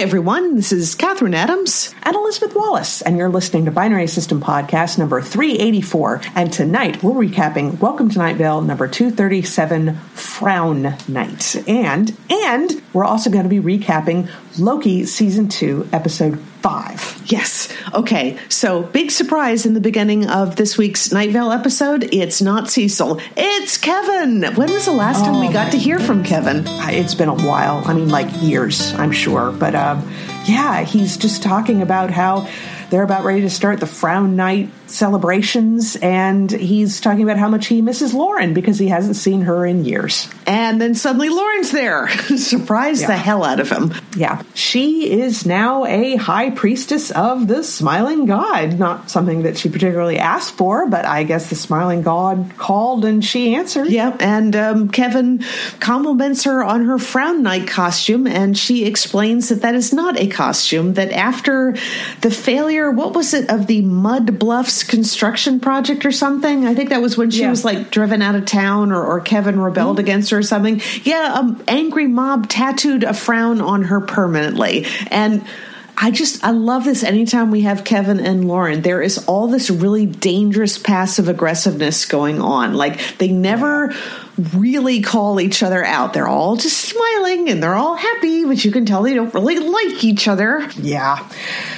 everyone. This is Catherine Adams. And Elizabeth Wallace. And you're listening to Binary System Podcast number 384. And tonight we're recapping Welcome to Night Vale number 237, Frown Night. And, and we're also going to be recapping Loki Season 2, Episode 5. Yes. Okay. So, big surprise in the beginning of this week's Night Vale episode. It's not Cecil, it's Kevin. When was the last time we got to hear from Kevin? It's been a while. I mean, like years, I'm sure. But um, yeah, he's just talking about how they're about ready to start the Frown Night celebrations, and he's talking about how much he misses Lauren because he hasn't seen her in years. And then suddenly Lauren's there. Surprised Yeah. the hell out of him. Yeah, she is now a high priestess of the smiling god. Not something that she particularly asked for, but I guess the smiling god called and she answered. Yep, and um, Kevin compliments her on her Frown Night costume, and she explains that that is not a costume. That after the failure, what was it, of the Mud Bluffs construction project or something? I think that was when she Yeah. was like driven out of town, or, or Kevin rebelled against her or something. Yeah, um, angry mob tattooed a frown on her permanently, and. I just I love this anytime we have Kevin and Lauren. There is all this really dangerous passive aggressiveness going on. Like they never really call each other out. They're all just smiling and they're all happy, but you can tell they don't really like each other. Yeah.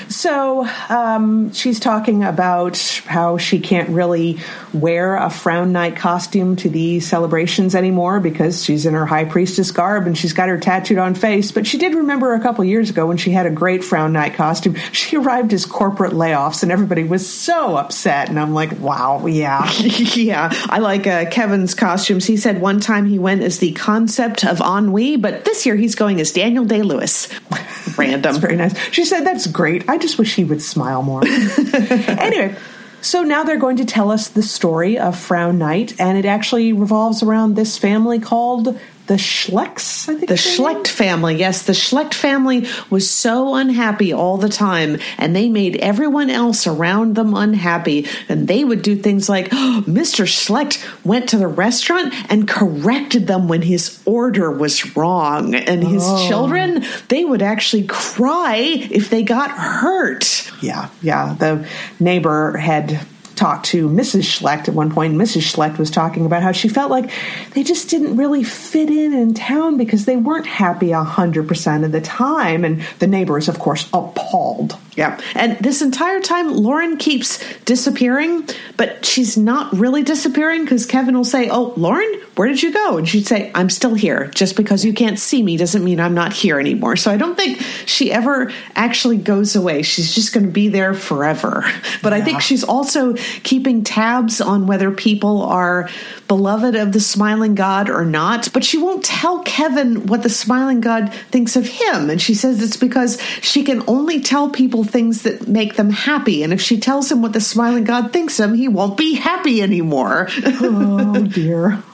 So um, she's talking about how she can't really wear a Frown Night costume to the celebrations anymore because she's in her High Priestess garb and she's got her tattooed on face. But she did remember a couple years ago when she had a great Frown Night costume. She arrived as corporate layoffs and everybody was so upset. And I'm like, wow, yeah. yeah, I like uh, Kevin's costumes. He said one time he went as the concept of ennui, but this year he's going as Daniel Day Lewis. Random. Very nice. She said, That's great. I just wish he would smile more. anyway, so now they're going to tell us the story of Frown Night, and it actually revolves around this family called the Schlecks, I think. The? Schlecht family, yes, the Schlecht family was so unhappy all the time, and they made everyone else around them unhappy. And they would do things like, oh, Mr. Schlecht went to the restaurant and corrected them when his order was wrong. And his oh. children, they would actually cry if they got hurt. Yeah, yeah. The neighbor had talked to Mrs. Schlecht at one point. Mrs. Schlecht was talking about how she felt like they just didn't really fit in in town because they weren't happy 100% of the time. And the neighbors, of course, appalled. Yeah. And this entire time, Lauren keeps disappearing, but she's not really disappearing because Kevin will say, Oh, Lauren, where did you go? And she'd say, I'm still here. Just because you can't see me doesn't mean I'm not here anymore. So I don't think she ever actually goes away. She's just going to be there forever. But I think she's also keeping tabs on whether people are beloved of the smiling God or not. But she won't tell Kevin what the smiling God thinks of him. And she says it's because she can only tell people things that make them happy. And if she tells him what the smiling God thinks of him, he won't be happy anymore. Oh dear.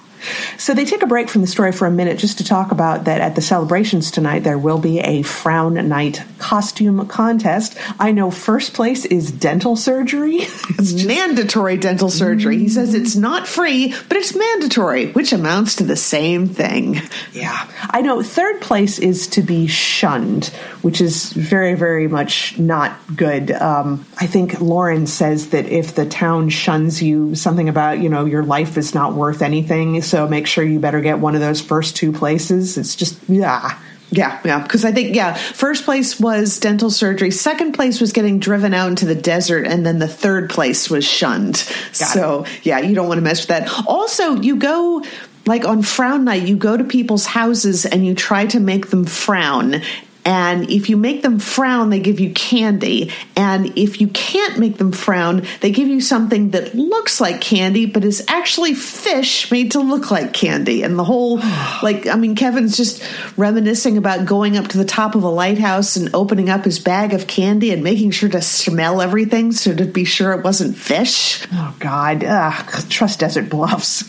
So they take a break from the story for a minute just to talk about that at the celebrations tonight there will be a frown night costume contest. I know first place is dental surgery. It's mandatory dental surgery. He says it's not free, but it's mandatory, which amounts to the same thing. yeah. I know third place is to be shunned, which is very, very much not good. Um, I think Lauren says that if the town shuns you, something about, you know, your life is not worth anything. So make sure you better get one of those first two places. It's just, yeah. Yeah, yeah. Because I think, yeah, first place was dental surgery. Second place was getting driven out into the desert. And then the third place was shunned. so, yeah, you don't want to mess with that. Also, you go. Like on frown night, you go to people's houses and you try to make them frown. And if you make them frown, they give you candy. And if you can't make them frown, they give you something that looks like candy, but is actually fish made to look like candy. And the whole, like, I mean, Kevin's just reminiscing about going up to the top of a lighthouse and opening up his bag of candy and making sure to smell everything so to be sure it wasn't fish. Oh God! Ugh, trust Desert Bluffs.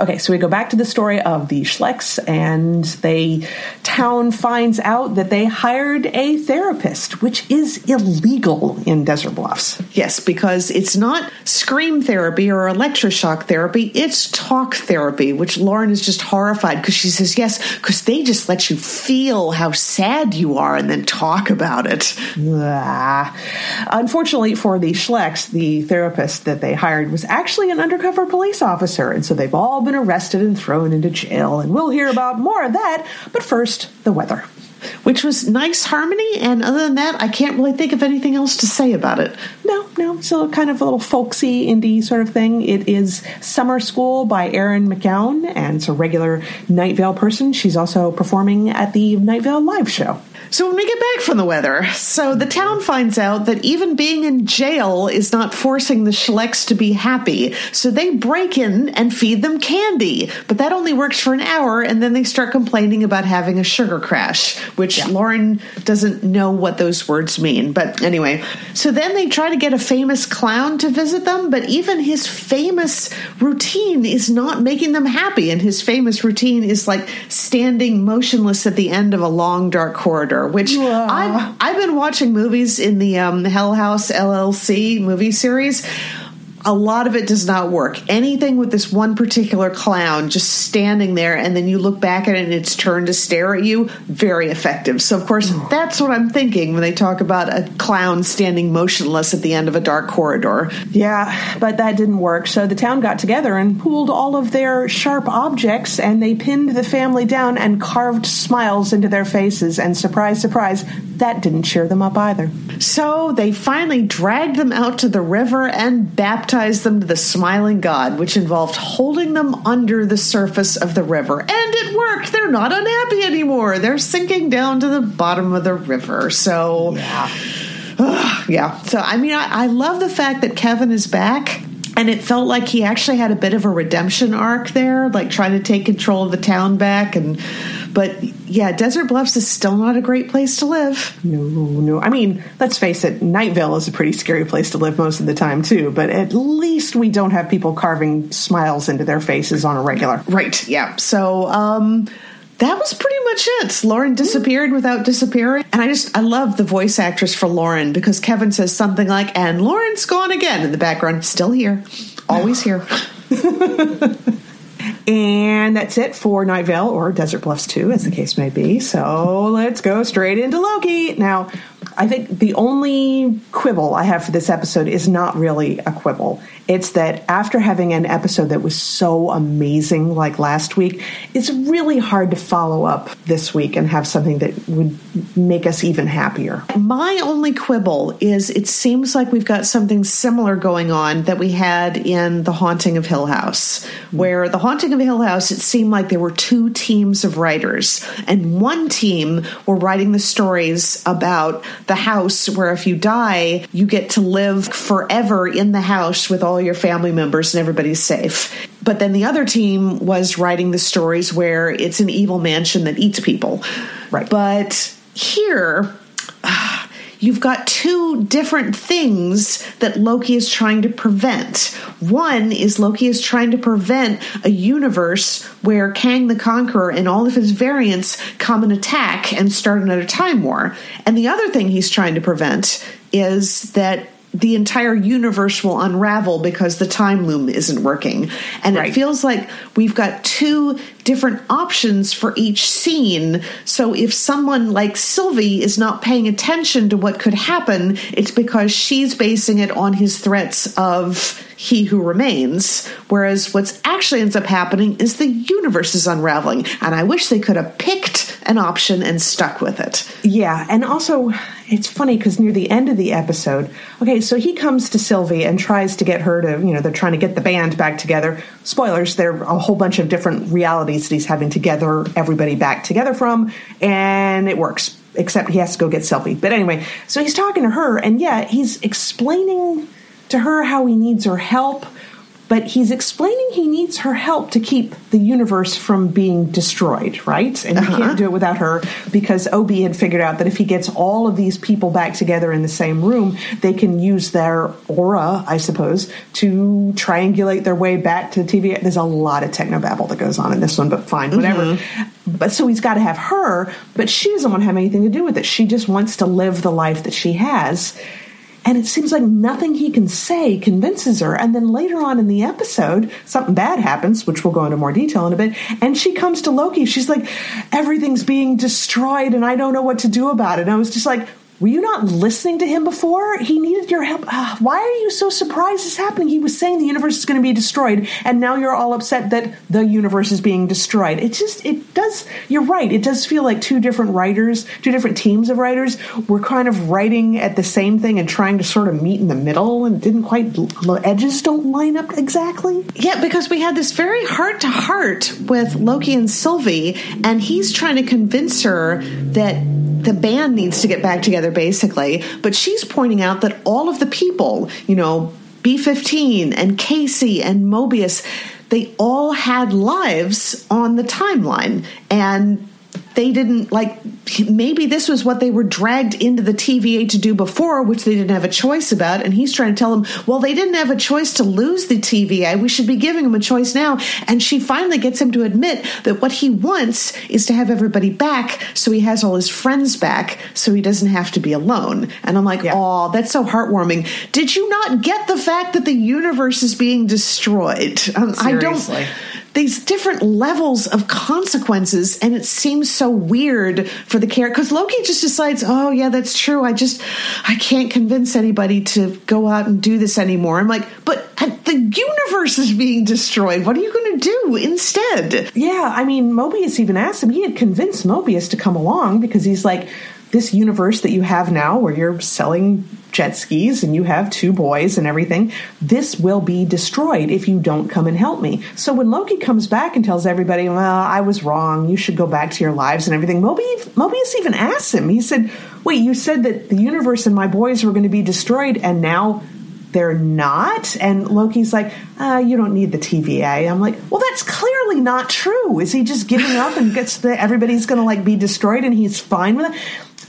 Okay, so we go back to the story of the Schlecks, and they town finds out that they hired a therapist, which is illegal in Desert Bluffs. Yes, because it's not scream therapy or electroshock therapy, it's talk therapy, which Lauren is just horrified because she says, yes, because they just let you feel how sad you are and then talk about it. Ah. Unfortunately for the Schlecks, the therapist that they hired was actually an undercover police officer, and so they've all been arrested and thrown into jail. And we'll hear about more of that, but first, the weather which was nice harmony. And other than that, I can't really think of anything else to say about it. No, no. So kind of a little folksy indie sort of thing. It is Summer School by Erin McKeown, and it's a regular Night Vale person. She's also performing at the Night Vale live show. So when we get back from the weather, so the town finds out that even being in jail is not forcing the Schlecks to be happy. So they break in and feed them candy. But that only works for an hour, and then they start complaining about having a sugar crash, which yeah. Lauren doesn't know what those words mean. But anyway, so then they try to get a famous clown to visit them, but even his famous routine is not making them happy. And his famous routine is like standing motionless at the end of a long, dark corridor which I've, I've been watching movies in the um, Hell House LLC movie series a lot of it does not work. Anything with this one particular clown just standing there and then you look back at it and it's turned to stare at you, very effective. So, of course, oh. that's what I'm thinking when they talk about a clown standing motionless at the end of a dark corridor. Yeah, but that didn't work. So the town got together and pooled all of their sharp objects and they pinned the family down and carved smiles into their faces. And surprise, surprise, that didn't cheer them up either. So they finally dragged them out to the river and baptized them to the smiling God, which involved holding them under the surface of the river. And it worked. They're not unhappy anymore. They're sinking down to the bottom of the river. So, yeah. Uh, yeah. So, I mean, I, I love the fact that Kevin is back and it felt like he actually had a bit of a redemption arc there like trying to take control of the town back and but yeah desert bluffs is still not a great place to live. No no. I mean let's face it night vale is a pretty scary place to live most of the time too. But at least we don't have people carving smiles into their faces on a regular. Right yeah. So um that was pretty much it. Lauren disappeared without disappearing. And I just, I love the voice actress for Lauren because Kevin says something like, and Lauren's gone again in the background, still here, always here. and that's it for Night Vale or Desert Bluffs 2, as the case may be. So let's go straight into Loki. Now, I think the only quibble I have for this episode is not really a quibble. It's that after having an episode that was so amazing like last week, it's really hard to follow up this week and have something that would make us even happier. My only quibble is it seems like we've got something similar going on that we had in The Haunting of Hill House, where The Haunting of Hill House, it seemed like there were two teams of writers, and one team were writing the stories about the house where if you die, you get to live forever in the house with all all your family members and everybody's safe. But then the other team was writing the stories where it's an evil mansion that eats people. Right. But here, you've got two different things that Loki is trying to prevent. One is Loki is trying to prevent a universe where Kang the Conqueror and all of his variants come and attack and start another time war. And the other thing he's trying to prevent is that the entire universe will unravel because the time loom isn't working. And right. it feels like we've got two different options for each scene. So if someone like Sylvie is not paying attention to what could happen, it's because she's basing it on his threats of he who remains. Whereas what's actually ends up happening is the universe is unraveling. And I wish they could have picked an option and stuck with it. Yeah. And also, it's funny because near the end of the episode, okay, so he comes to Sylvie and tries to get her to, you know, they're trying to get the band back together. Spoilers, there are a whole bunch of different realities that he's having to gather everybody back together from, and it works, except he has to go get Sylvie. But anyway, so he's talking to her, and yeah, he's explaining to her how he needs her help. But he's explaining he needs her help to keep the universe from being destroyed, right? And uh-huh. he can't do it without her because OB had figured out that if he gets all of these people back together in the same room, they can use their aura, I suppose, to triangulate their way back to the TV. There's a lot of technobabble that goes on in this one, but fine, whatever. Mm-hmm. But so he's got to have her, but she doesn't want to have anything to do with it. She just wants to live the life that she has. And it seems like nothing he can say convinces her. And then later on in the episode, something bad happens, which we'll go into more detail in a bit. And she comes to Loki. She's like, everything's being destroyed and I don't know what to do about it. And I was just like, were you not listening to him before? He needed your help. Uh, why are you so surprised it's happening? He was saying the universe is going to be destroyed, and now you're all upset that the universe is being destroyed. It just, it does, you're right. It does feel like two different writers, two different teams of writers were kind of writing at the same thing and trying to sort of meet in the middle, and didn't quite, the edges don't line up exactly. Yeah, because we had this very heart to heart with Loki and Sylvie, and he's trying to convince her that the band needs to get back together basically. But she's pointing out that all of the people you know b15 and casey and mobius they all had lives on the timeline. And they didn't like maybe this was what they were dragged into the TVA to do before, which they didn't have a choice about. And he's trying to tell them, well, they didn't have a choice to lose the TVA. We should be giving them a choice now. And she finally gets him to admit that what he wants is to have everybody back so he has all his friends back so he doesn't have to be alone. And I'm like, yeah. oh, that's so heartwarming. Did you not get the fact that the universe is being destroyed? Um, I don't these different levels of consequences and it seems so weird for the character because loki just decides oh yeah that's true. I just i can't convince anybody to go out and do this anymore. I'm like but the universe is being destroyed. What are you going to do instead? Yeah i mean mobius even asked him he had convinced mobius to come along because he's like this universe that you have now where you're selling jet skis and you have two boys and everything, this will be destroyed if you don't come and help me. So when Loki comes back and tells everybody, well, I was wrong, you should go back to your lives and everything, Mobius, even asks him, he said, wait, you said that the universe and my boys were going to be destroyed and now they're not. And Loki's like, uh, you don't need the TVA. I'm like, well, that's clearly not true. Is he just giving up and gets the everybody's going to like be destroyed and he's fine with it?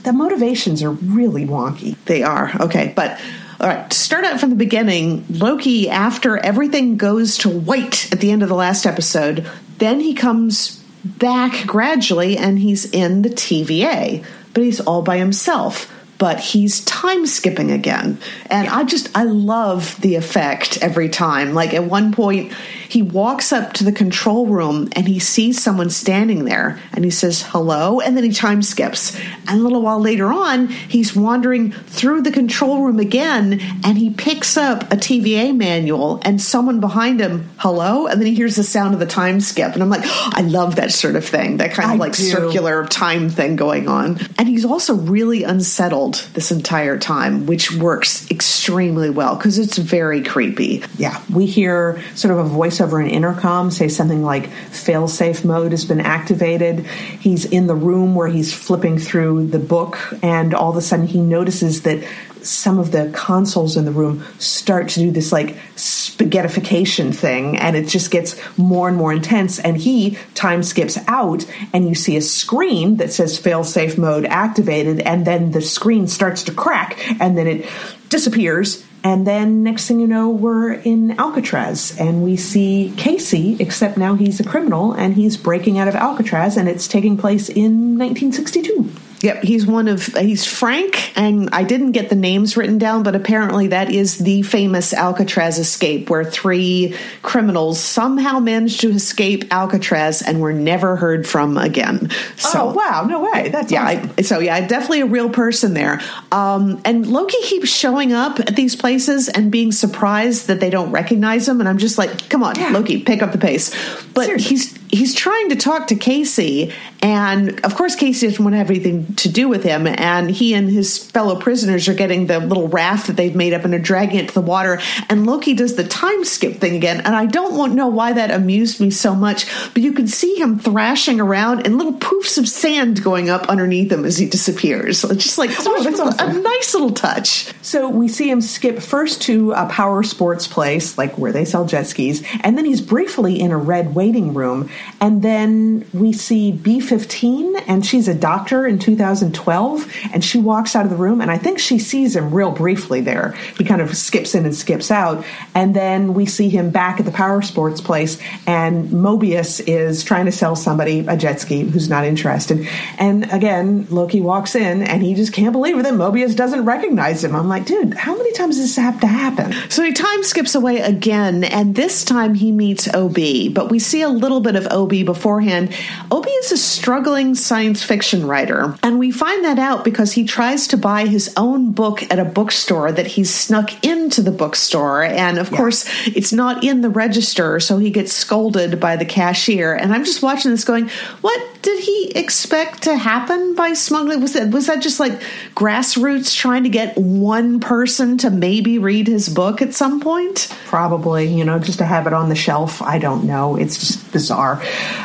The motivations are really wonky. They are. Okay. But all right, to start out from the beginning, Loki, after everything goes to white at the end of the last episode, then he comes back gradually and he's in the TVA, but he's all by himself but he's time skipping again. And I just, I love the effect every time. Like at one point, he walks up to the control room and he sees someone standing there and he says hello and then he time skips. And a little while later on, he's wandering through the control room again and he picks up a TVA manual and someone behind him, hello, and then he hears the sound of the time skip. And I'm like, oh, I love that sort of thing, that kind of I like do. circular time thing going on. And he's also really unsettled this entire time, which works extremely well because it's very creepy. Yeah, we hear sort of a voice over an intercom say something like failsafe mode has been activated. He's in the room where he's flipping through the book, and all of a sudden he notices that some of the consoles in the room start to do this like spaghettification thing and it just gets more and more intense and he time skips out and you see a screen that says failsafe mode activated and then the screen starts to crack and then it disappears and then next thing you know, we're in Alcatraz and we see Casey, except now he's a criminal and he's breaking out of Alcatraz and it's taking place in 1962. Yep, he's one of he's Frank, and I didn't get the names written down, but apparently that is the famous Alcatraz escape, where three criminals somehow managed to escape Alcatraz and were never heard from again. So, oh wow, no way! That's yeah. Awesome. I, so yeah, definitely a real person there. Um, and Loki keeps showing up at these places and being surprised that they don't recognize him, and I'm just like, come on, yeah. Loki, pick up the pace. But Seriously. he's he's trying to talk to Casey, and of course, Casey doesn't want to have anything to do with him. And he and his fellow prisoners are getting the little raft that they've made up and are dragging it to the water. And Loki does the time skip thing again. And I don't want, know why that amused me so much, but you can see him thrashing around and little poofs of sand going up underneath him as he disappears. It's just like oh, that's awesome. a nice little touch. So we see him skip first to a power sports place, like where they sell jet skis, and then he's briefly in a red waiting room. And then we see B 15, and she's a doctor in 2012, and she walks out of the room, and I think she sees him real briefly there. He kind of skips in and skips out. And then we see him back at the power sports place, and Mobius is trying to sell somebody a jet ski who's not interested. And again, Loki walks in, and he just can't believe it that Mobius doesn't recognize him. I'm like, dude, how many times does this have to happen? So he time skips away again, and this time he meets OB, but we see a little bit of OB beforehand. OB is a struggling science fiction writer, and we find that out because he tries to buy his own book at a bookstore that he's snuck into the bookstore, and of yeah. course, it's not in the register, so he gets scolded by the cashier. And I'm just watching this going, what did he expect to happen by smuggling? Was that was that just like grassroots trying to get one person to maybe read his book at some point? Probably, you know, just to have it on the shelf. I don't know. It's just bizarre.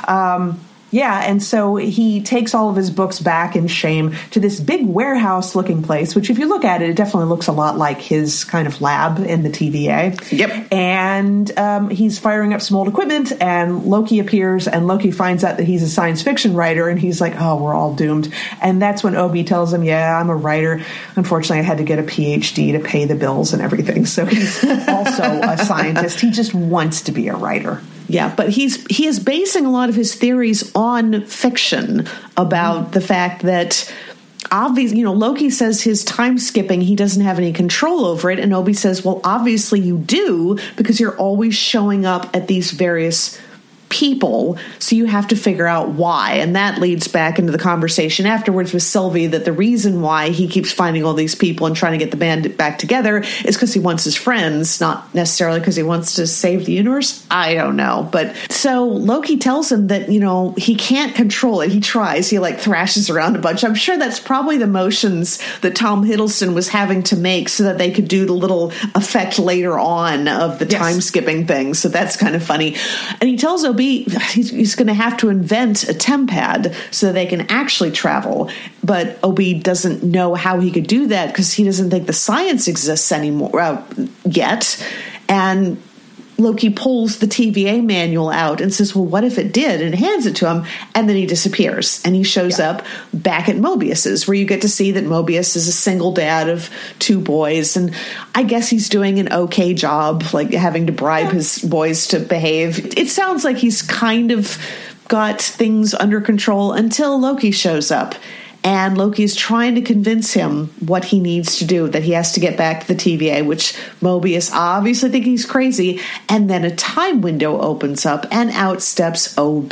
Um, yeah, and so he takes all of his books back in shame to this big warehouse looking place, which, if you look at it, it definitely looks a lot like his kind of lab in the TVA. Yep. And um, he's firing up some old equipment, and Loki appears, and Loki finds out that he's a science fiction writer, and he's like, oh, we're all doomed. And that's when OB tells him, yeah, I'm a writer. Unfortunately, I had to get a PhD to pay the bills and everything. So he's also a scientist. He just wants to be a writer. Yeah, but he's he is basing a lot of his theories on fiction about mm. the fact that obviously, you know, Loki says his time skipping, he doesn't have any control over it. And OB says, well, obviously you do because you're always showing up at these various people, so you have to figure out why. And that leads back into the conversation afterwards with Sylvie that the reason why he keeps finding all these people and trying to get the band back together is because he wants his friends, not necessarily because he wants to save the universe. I don't know. But so Loki tells him that, you know, he can't control it. He tries, he like thrashes around a bunch. I'm sure that's probably the motions that Tom Hiddleston was having to make so that they could do the little effect later on of the yes. time skipping thing. So that's kind of funny. And he tells OB he's, he's going to have to invent a tempad so they can actually travel. But OB doesn't know how he could do that because he doesn't think the science exists anymore uh, yet. And Loki pulls the TVA manual out and says, Well, what if it did? And hands it to him, and then he disappears. And he shows yeah. up back at Mobius's, where you get to see that Mobius is a single dad of two boys. And I guess he's doing an okay job, like having to bribe yeah. his boys to behave. It sounds like he's kind of got things under control until Loki shows up and Loki is trying to convince him what he needs to do, that he has to get back to the TVA, which Mobius obviously thinks he's crazy. And then a time window opens up and out steps OB.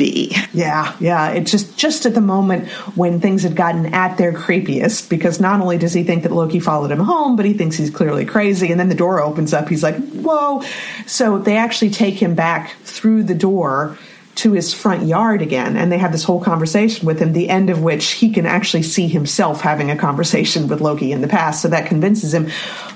Yeah, yeah. It's just just at the moment when things had gotten at their creepiest, because not only does he think that Loki followed him home, but he thinks he's clearly crazy. And then the door opens up. He's like, whoa. So they actually take him back through the door to his front yard again and they have this whole conversation with him the end of which he can actually see himself having a conversation with Loki in the past so that convinces him.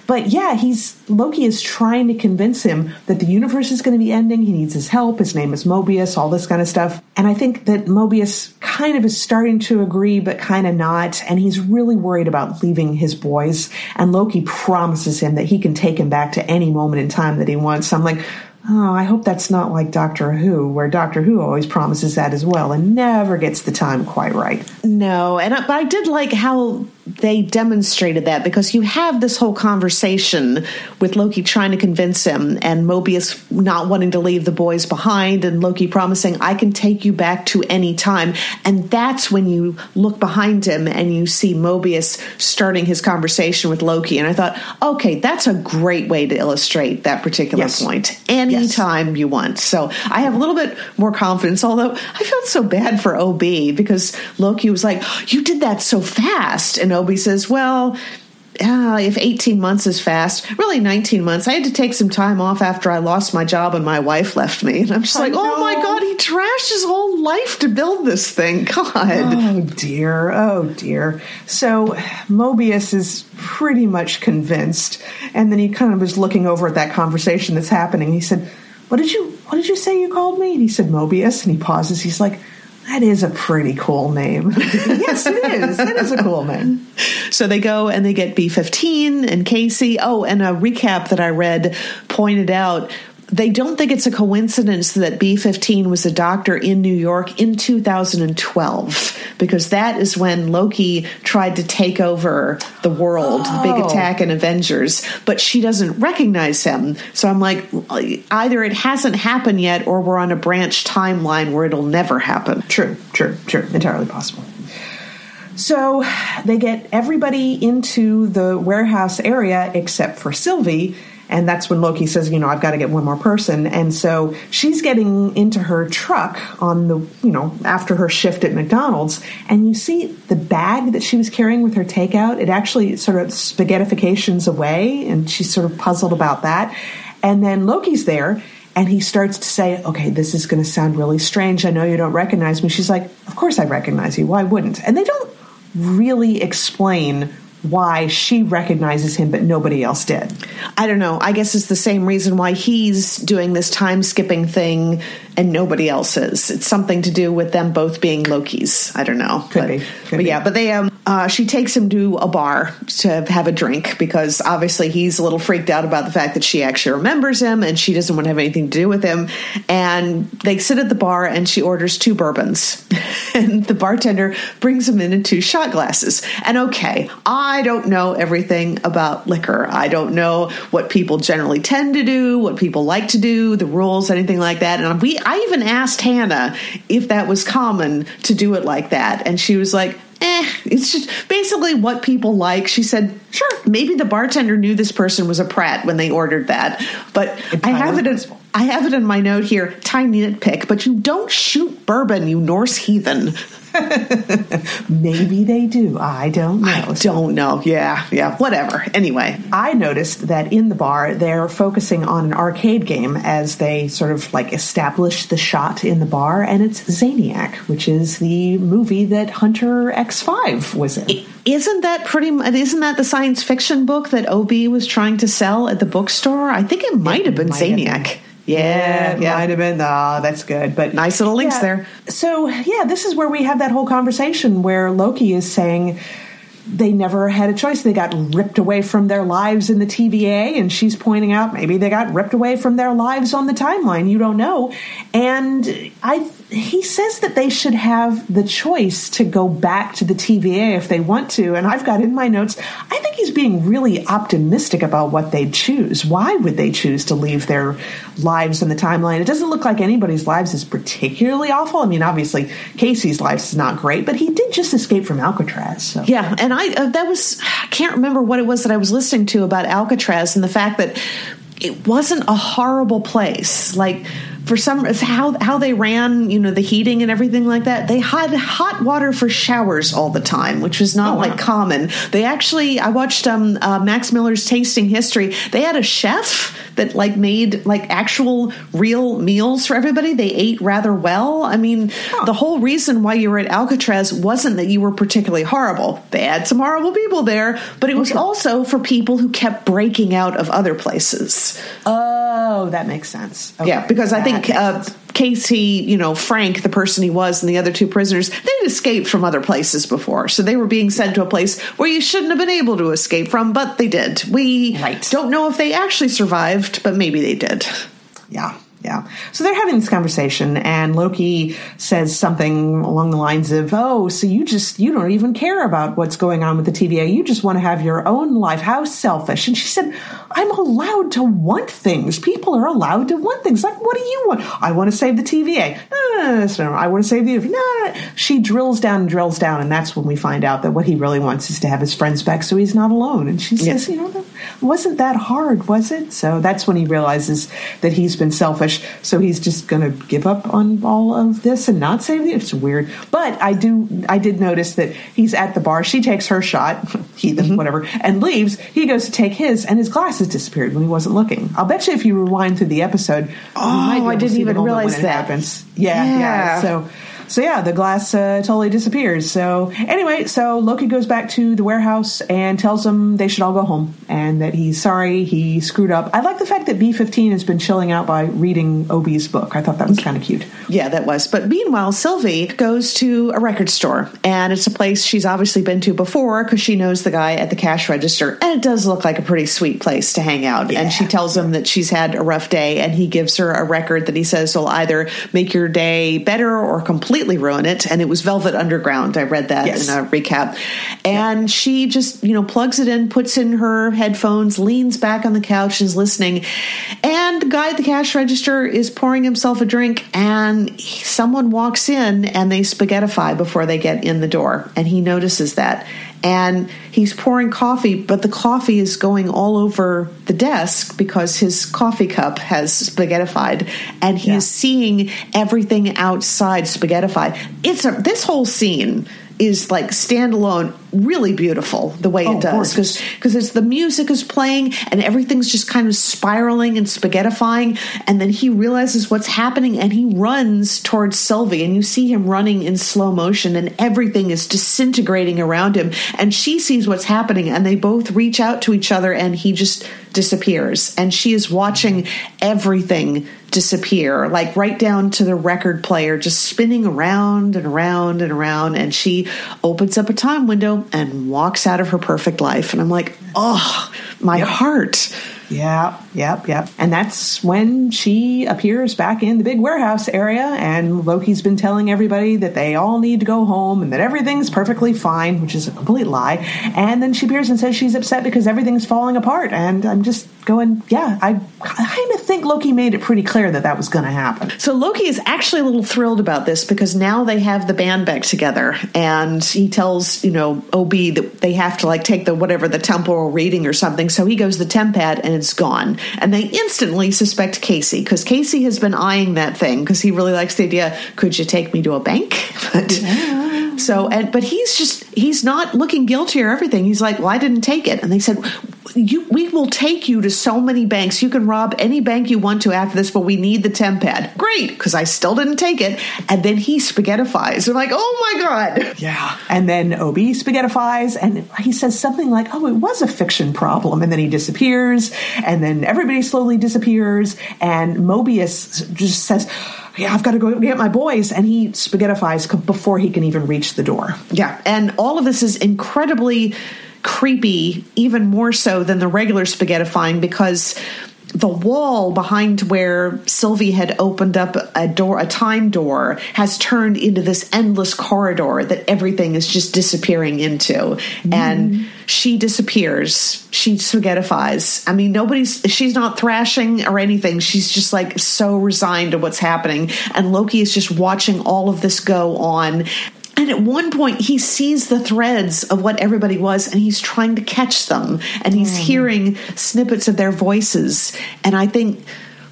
But yeah he's Loki is trying to convince him that the universe is going to be ending he needs his help his name is Mobius all this kind of stuff. And I think that Mobius kind of is starting to agree but kind of not and he's really worried about leaving his boys. And Loki promises him that he can take him back to any moment in time that he wants. So I'm like Oh, I hope that's not like Doctor Who, where Doctor Who always promises that as well and never gets the time quite right. No, and I, but I did like how they demonstrated that because you have this whole conversation with Loki trying to convince him and Mobius not wanting to leave the boys behind and Loki promising I can take you back to any time. And that's when you look behind him and you see Mobius starting his conversation with Loki. And I thought okay that's a great way to illustrate that particular yes. point. Anytime yes. you want. So I have a little bit more confidence although I felt so bad for OB because Loki was like you did that so fast. And OB says, well, uh, if 18 months is fast, really 19 months. I had to take some time off after I lost my job and my wife left me. And I'm just like, oh my God, he trashed his whole life to build this thing. God. Oh dear. Oh dear. So Mobius is pretty much convinced. And then he kind of was looking over at that conversation that's happening. He said, What did you what did you say you called me? And he said Mobius and he pauses. He's like, that is a pretty cool name. yes, it is. That is a cool name. So they go and they get B 15 and Casey. Oh, and a recap that I read pointed out they don't think it's a coincidence that B 15 was a doctor in New York in 2012, because that is when Loki tried to take over the world, oh. the big oh. attack in Avengers, but she doesn't recognize him. So I'm like, either it hasn't happened yet, or we're on a branch timeline where it'll never happen. True, true, true. Entirely possible. So they get everybody into the warehouse area except for Sylvie and that's when Loki says, you know, I've got to get one more person. And so she's getting into her truck on the, you know, after her shift at McDonald's. And you see the bag that she was carrying with her takeout, it actually sort of spaghettifications away. And she's sort of puzzled about that. And then Loki's there and he starts to say, okay, this is going to sound really strange. I know you don't recognize me. She's like, of course I recognize you. Why wouldn't? And they don't really explain why she recognizes him but nobody else did. I don't know. I guess it's the same reason why he's doing this time skipping thing and nobody else is. It's something to do with them both being Lokis. I don't know. Could but, be. Could but be. yeah, but they um uh, she takes him to a bar to have a drink because obviously he's a little freaked out about the fact that she actually remembers him and she doesn't want to have anything to do with him. And they sit at the bar and she orders two bourbons. and the bartender brings them in in two shot glasses. And okay, I don't know everything about liquor. I don't know what people generally tend to do, what people like to do, the rules, anything like that. And we I even asked Hannah if that was common to do it like that. And she was like, eh, it's just basically what people like. She said, sure, maybe the bartender knew this person was a prat when they ordered that. But I have it as I have it in my note here, tiny nitpick, but you don't shoot bourbon, you Norse heathen. Maybe they do. I don't know. I don't know. Yeah, yeah, whatever. Anyway, I noticed that in the bar they're focusing on an arcade game as they sort of like establish the shot in the bar, and it's Zaniac, which is the movie that Hunter X5 was in. Isn't that pretty? Isn't that the science fiction book that OB was trying to sell at the bookstore? I think it might it have been Zaniac. Yeah, yeah, might have been. Oh, that's good. But nice little links yeah. there. So yeah, this is where we have that whole conversation where Loki is saying they never had a choice. They got ripped away from their lives in the TVA, and she's pointing out maybe they got ripped away from their lives on the timeline. You don't know. And I he says that they should have the choice to go back to the TVA if they want to. And I've got in my notes, I think he's being really optimistic about what they'd choose. Why would they choose to leave their lives in the timeline? It doesn't look like anybody's lives is particularly awful. I mean, obviously, Casey's life is not great, but he did just escape from Alcatraz. So. Yeah, and I uh, that was I can't remember what it was that I was listening to about Alcatraz and the fact that it wasn't a horrible place. Like for some how how they ran you know the heating and everything like that. They had hot water for showers all the time which was not oh, wow. like common. They actually i watched um, uh, max miller's tasting history. They had a chef that like made like actual real meals for everybody. They ate rather well. I mean huh. the whole reason why you were at alcatraz wasn't that you were particularly horrible. They had some horrible people there but it was okay. also for people who kept breaking out of other places oh that makes sense okay. yeah because i think think uh, Casey, you know, Frank, the person he was, and the other two prisoners, they'd escaped from other places before. So they were being sent to a place where you shouldn't have been able to escape from, but they did. We right. don't know if they actually survived, but maybe they did. Yeah. Yeah. So they're having this conversation, and Loki says something along the lines of, Oh, so you just, you don't even care about what's going on with the TVA. You just want to have your own life. How selfish. And she said, I'm allowed to want things. People are allowed to want things. Like, what do you want? I want to save the TVA. Ah, no, I want to save the. No, She drills down and drills down, and that's when we find out that what he really wants is to have his friends back so he's not alone. And she says, You know, wasn't that hard, was it? So that's when he realizes that he's been selfish accomplish. So he's just going to give up on all of this and not save the. It's weird, but I do. I did notice that he's at the bar. She takes her shot, heathen, mm-hmm. whatever, and leaves. He goes to take his, and his glasses disappeared when he wasn't looking. I'll bet you if you rewind through the episode, oh, I didn't even realize that happens. Yeah, yeah, yeah. So so yeah, the glass uh, totally disappears. So anyway, so Loki goes back to the warehouse and tells them they should all go home and that he's sorry he screwed up. I like the fact that B15 has been chilling out by reading OB's book. I thought that was kind of cute. Yeah, that was. But meanwhile, Sylvie goes to a record store and it's a place she's obviously been to before because she knows the guy at the cash register and it does look like a pretty sweet place to hang out. Yeah. And she tells him that she's had a rough day and he gives her a record that he says will either make your day better or complete completely ruin it. And it was Velvet Underground. I read that yes. in a recap. And yeah. she just, you know, plugs it in, puts in her headphones, leans back on the couch, is listening. And the guy at the cash register is pouring himself a drink, and someone walks in and they spaghettify before they get in the door. And he notices that and he's pouring coffee, but the coffee is going all over the desk because his coffee cup has spaghettified, and he's yeah. seeing everything outside spaghettified. It's a this whole scene is like standalone really beautiful the way oh, it does because because it's the music is playing and everything's just kind of spiraling and spaghettifying and then he realizes what's happening and he runs towards Sylvie and you see him running in slow motion and everything is disintegrating around him and she sees what's happening and they both reach out to each other and he just disappears and she is watching everything disappear like right down to the record player just spinning around and around and around and she opens up a time window and walks out of her perfect life and i'm like oh my yep. heart yeah, yep, yep. And that's when she appears back in the big warehouse area, and Loki's been telling everybody that they all need to go home and that everything's perfectly fine, which is a complete lie. And then she appears and says she's upset because everything's falling apart. And I'm just going, yeah, I kind of think Loki made it pretty clear that that was going to happen. So Loki is actually a little thrilled about this because now they have the band back together, and he tells you know OB that they have to like take the whatever the temporal reading or something. So he goes the tempad and it's gone. And they instantly suspect Casey because Casey has been eyeing that thing because he really likes the idea. Could you take me to a bank? But, yeah. So, and, but he's just, he's not looking guilty or everything. He's like, well, I didn't take it. And they said, you, we will take you to so many banks. You can rob any bank you want to after this, but we need the temp pad. Great, because I still didn't take it. And then he spaghettifies. They're like, oh my God. Yeah. And then OB spaghettifies, and he says something like, oh, it was a fiction problem. And then he disappears, and then everybody slowly disappears, and Mobius just says, yeah, I've got to go get my boys. And he spaghettifies before he can even reach the door. Yeah. And all of this is incredibly creepy, even more so than the regular spaghettifying because the wall behind where Sylvie had opened up a door, a time door, has turned into this endless corridor that everything is just disappearing into. Mm. And she disappears. She spaghettifies. I mean, nobody's, she's not thrashing or anything. She's just like so resigned to what's happening. And Loki is just watching all of this go on. And at one point, he sees the threads of what everybody was and he's trying to catch them. And he's mm. hearing snippets of their voices. And I think,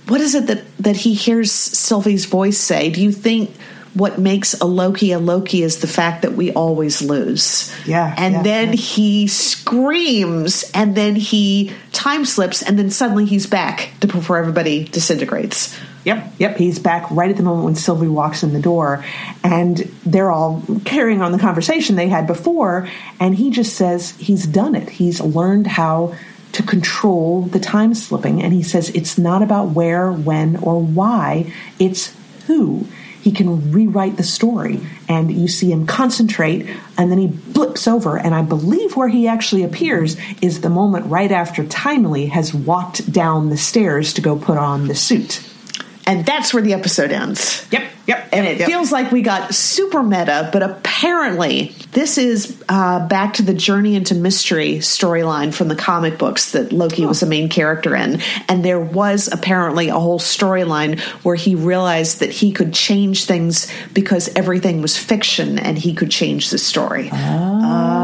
what is it that, that he hears Sylvie's voice say? Do you think what makes a Loki a Loki is the fact that we always lose? Yeah. And yeah, then yeah. he screams and then he time slips and then suddenly he's back before everybody disintegrates. Yep, yep. He's back right at the moment when Sylvie walks in the door, and they're all carrying on the conversation they had before. And he just says he's done it. He's learned how to control the time slipping. And he says it's not about where, when, or why, it's who. He can rewrite the story, and you see him concentrate, and then he blips over. And I believe where he actually appears is the moment right after Timely has walked down the stairs to go put on the suit. And that's where the episode ends. Yep, yep. And it yep. feels like we got super meta, but apparently this is uh, back to the Journey into Mystery storyline from the comic books that Loki oh. was a main character in. And there was apparently a whole storyline where he realized that he could change things because everything was fiction and he could change the story. Oh.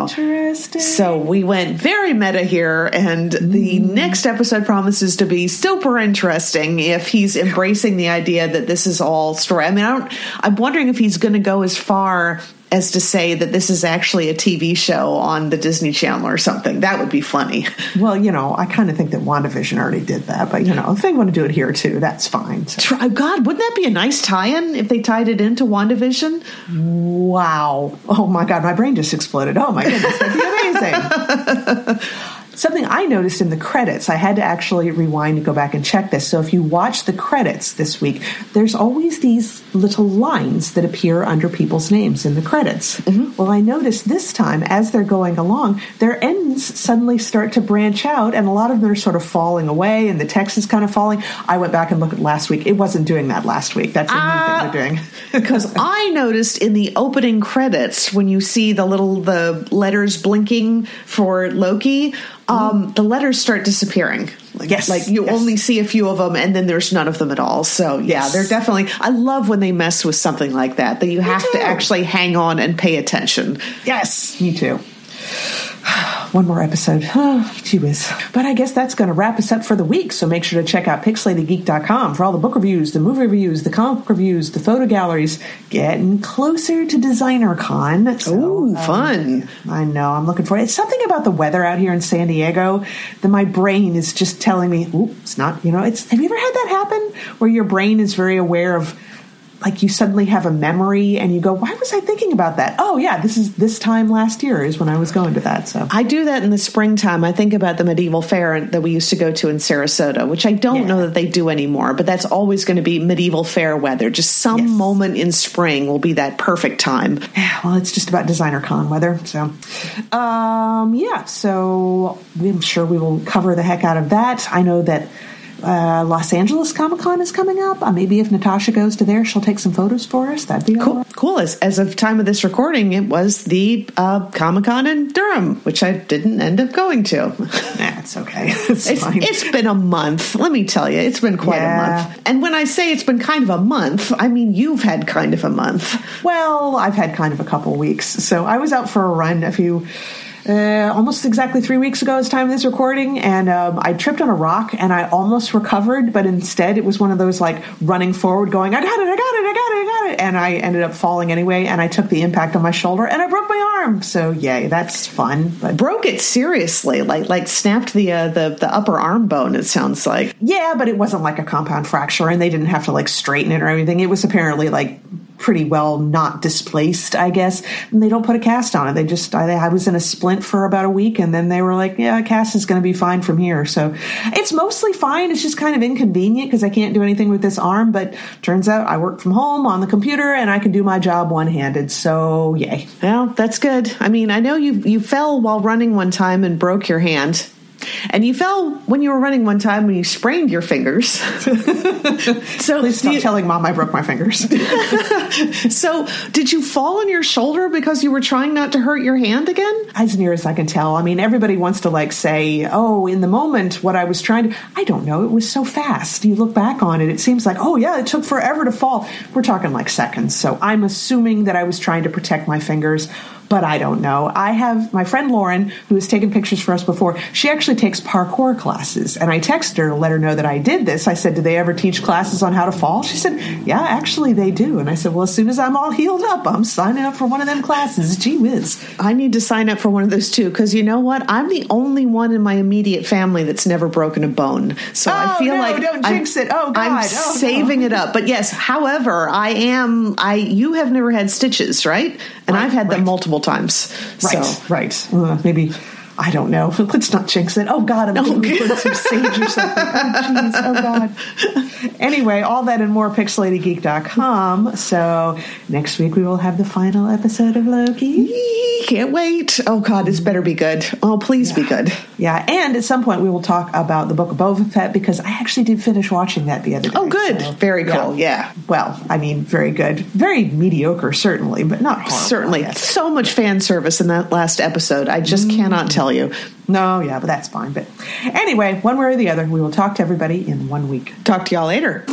Oh. Interesting. So we went very meta here, and the mm-hmm. next episode promises to be super interesting if he's embracing the idea that this is all story. I mean, I don't, I'm wondering if he's going to go as far as to say that this is actually a TV show on the Disney Channel or something. That would be funny. Well, you know, I kind of think that WandaVision already did that, but you know, if they want to do it here too, that's fine. So. Oh God, wouldn't that be a nice tie-in if they tied it into WandaVision? Wow. Oh my God, my brain just exploded. Oh my goodness, that'd be amazing. Something I noticed in the credits, I had to actually rewind and go back and check this. So if you watch the credits this week, there's always these little lines that appear under people's names in the credits. Mm-hmm. Well, I noticed this time as they're going along, their ends suddenly start to branch out, and a lot of them are sort of falling away, and the text is kind of falling. I went back and looked at last week. It wasn't doing that last week. That's a new uh, thing they're doing. Because I noticed in the opening credits when you see the little the letters blinking for Loki um, the letters start disappearing. Like, yes, like you yes. only see a few of them, and then there's none of them at all. So yeah, yes. they're definitely. I love when they mess with something like that. That you have to actually hang on and pay attention. Yes, me too. One more episode. Oh, gee whiz. But I guess that's going to wrap us up for the week. So make sure to check out pixelatedgeek.com for all the book reviews, the movie reviews, the comic reviews, the photo galleries. Getting closer to Designer Con. So, Ooh, um, fun. I know. I'm looking for it. It's something about the weather out here in San Diego that my brain is just telling me, ooh, it's not, you know, it's, have you ever had that happen where your brain is very aware of like you suddenly have a memory and you go, why was I thinking about that? Oh yeah, this is this time last year is when I was going to that. So I do that in the springtime. I think about the medieval fair that we used to go to in Sarasota, which I don't yeah. know that they do anymore, but that's always going to be medieval fair weather. Just some yes. moment in spring will be that perfect time. Yeah, well, it's just about DesignerCon weather. So, um, yeah, so I'm sure we will cover the heck out of that. I know that uh, Los Angeles Comic Con is coming up. Uh, maybe if Natasha goes to there, she'll take some photos for us. That'd be cool. Cool. As, as of time of this recording, it was the uh, Comic Con in Durham, which I didn't end up going to. That's okay. It's, it's, it's been a month. Let me tell you, it's been quite yeah. a month. And when I say it's been kind of a month, I mean you've had kind of a month. Well, I've had kind of a couple weeks. So I was out for a run a few uh, almost exactly three weeks ago, as time of this recording, and um, I tripped on a rock and I almost recovered, but instead it was one of those like running forward, going, "I got it, I got it, I got it, I got it," and I ended up falling anyway, and I took the impact on my shoulder and I broke my arm. So yay, that's fun. But broke it seriously, like like snapped the uh, the the upper arm bone. It sounds like yeah, but it wasn't like a compound fracture, and they didn't have to like straighten it or anything. It was apparently like pretty well not displaced, I guess. And they don't put a cast on it. They just, I, I was in a splint for about a week and then they were like, yeah, cast is going to be fine from here. So it's mostly fine. It's just kind of inconvenient because I can't do anything with this arm. But turns out I work from home on the computer and I can do my job one handed. So yay. Well, that's good. I mean, I know you, you fell while running one time and broke your hand. And you fell when you were running one time when you sprained your fingers. so please stop you, telling mom I broke my fingers. so did you fall on your shoulder because you were trying not to hurt your hand again? As near as I can tell. I mean, everybody wants to like say, "Oh, in the moment, what I was trying to." I don't know. It was so fast. You look back on it, it seems like, "Oh yeah, it took forever to fall." We're talking like seconds. So I'm assuming that I was trying to protect my fingers but I don't know. I have my friend Lauren, who has taken pictures for us before. She actually takes parkour classes, and I texted her to let her know that I did this. I said, "Do they ever teach classes on how to fall?" She said, "Yeah, actually they do." And I said, "Well, as soon as I'm all healed up, I'm signing up for one of them classes." Gee whiz! I need to sign up for one of those too, because you know what? I'm the only one in my immediate family that's never broken a bone. So oh, I feel no, like don't jinx I'm, it. Oh God! I'm oh, saving no. it up. But yes, however, I am. I you have never had stitches, right? And right, I've had right. them multiple times. Right, so. right. Uh, maybe I don't know. Let's not jinx it. Oh God, I'm going to put some sage or something. Oh jeez. Oh God. Anyway, all that and more pixelatedgeek.com. So next week we will have the final episode of Loki. Can't wait. Oh God, this better be good. Oh, please yeah. be good. Yeah, and at some point we will talk about the book of Boba Fett because I actually did finish watching that the other day. Oh, good. So, very cool. Yeah. yeah. Well, I mean, very good. Very mediocre, certainly, but not horrible. Certainly. So much fan service in that last episode. I just mm. cannot tell you. No, yeah, but that's fine. But anyway, one way or the other, we will talk to everybody in one week. Talk to y'all later.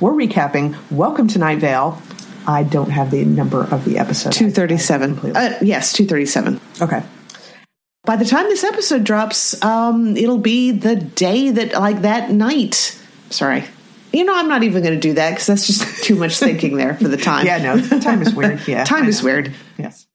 We're recapping Welcome to Night Vale. I don't have the number of the episode. 237. Uh, yes, 237. Okay. By the time this episode drops, um, it'll be the day that, like that night. Sorry. You know, I'm not even going to do that because that's just too much thinking there for the time. Yeah, no, time is weird. Yeah, time I is know. weird. Yes.